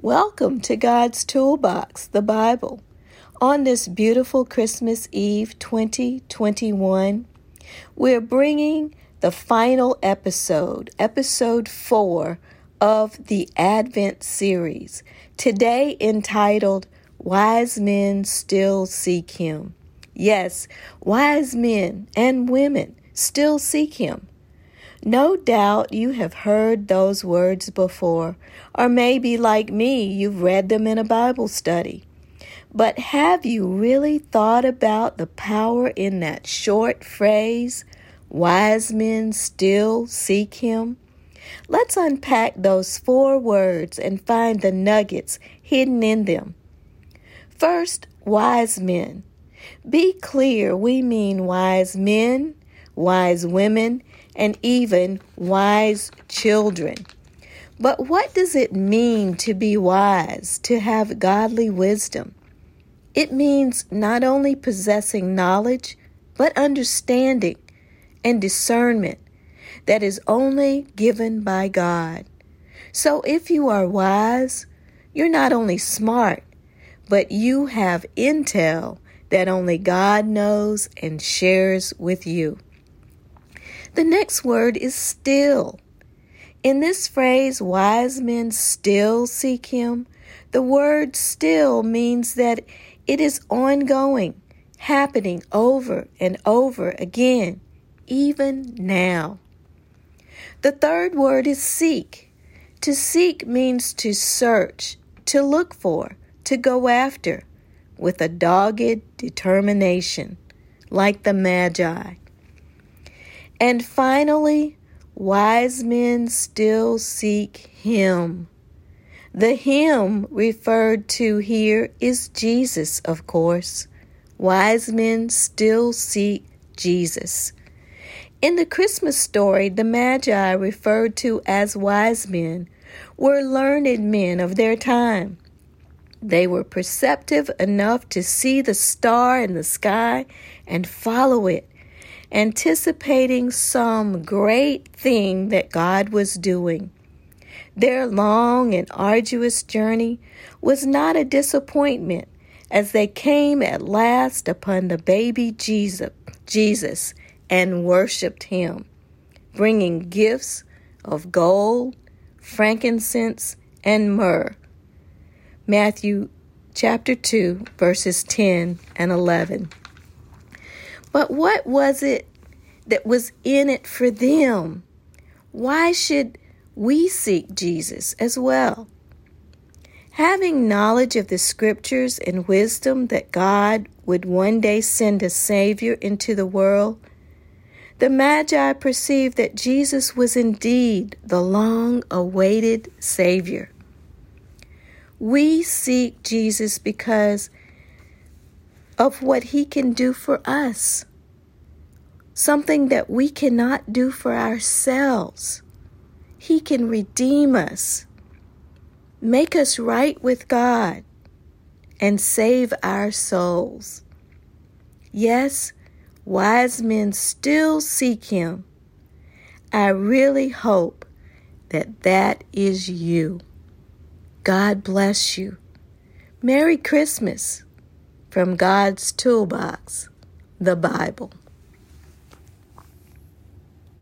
Welcome to God's Toolbox, the Bible. On this beautiful Christmas Eve 2021, we're bringing the final episode, episode 4 of the Advent series, today entitled Wise Men Still Seek Him. Yes, wise men and women still seek Him. No doubt you have heard those words before, or maybe, like me, you've read them in a Bible study. But have you really thought about the power in that short phrase, wise men still seek him? Let's unpack those four words and find the nuggets hidden in them. First, wise men. Be clear, we mean wise men, wise women, and even wise children. But what does it mean to be wise, to have godly wisdom? It means not only possessing knowledge, but understanding and discernment that is only given by God. So if you are wise, you're not only smart, but you have intel that only God knows and shares with you. The next word is still. In this phrase, wise men still seek him, the word still means that it is ongoing, happening over and over again, even now. The third word is seek. To seek means to search, to look for, to go after, with a dogged determination, like the Magi. And finally, wise men still seek Him. The Him referred to here is Jesus, of course. Wise men still seek Jesus. In the Christmas story, the Magi, referred to as wise men, were learned men of their time. They were perceptive enough to see the star in the sky and follow it anticipating some great thing that God was doing. Their long and arduous journey was not a disappointment as they came at last upon the baby Jesus, Jesus and worshiped him, bringing gifts of gold, frankincense, and myrrh. Matthew chapter 2, verses 10 and 11. But what was it that was in it for them? Why should we seek Jesus as well? Having knowledge of the scriptures and wisdom that God would one day send a Savior into the world, the Magi perceived that Jesus was indeed the long awaited Savior. We seek Jesus because of what He can do for us, something that we cannot do for ourselves. He can redeem us, make us right with God, and save our souls. Yes, wise men still seek Him. I really hope that that is you. God bless you. Merry Christmas from God's Toolbox, the Bible.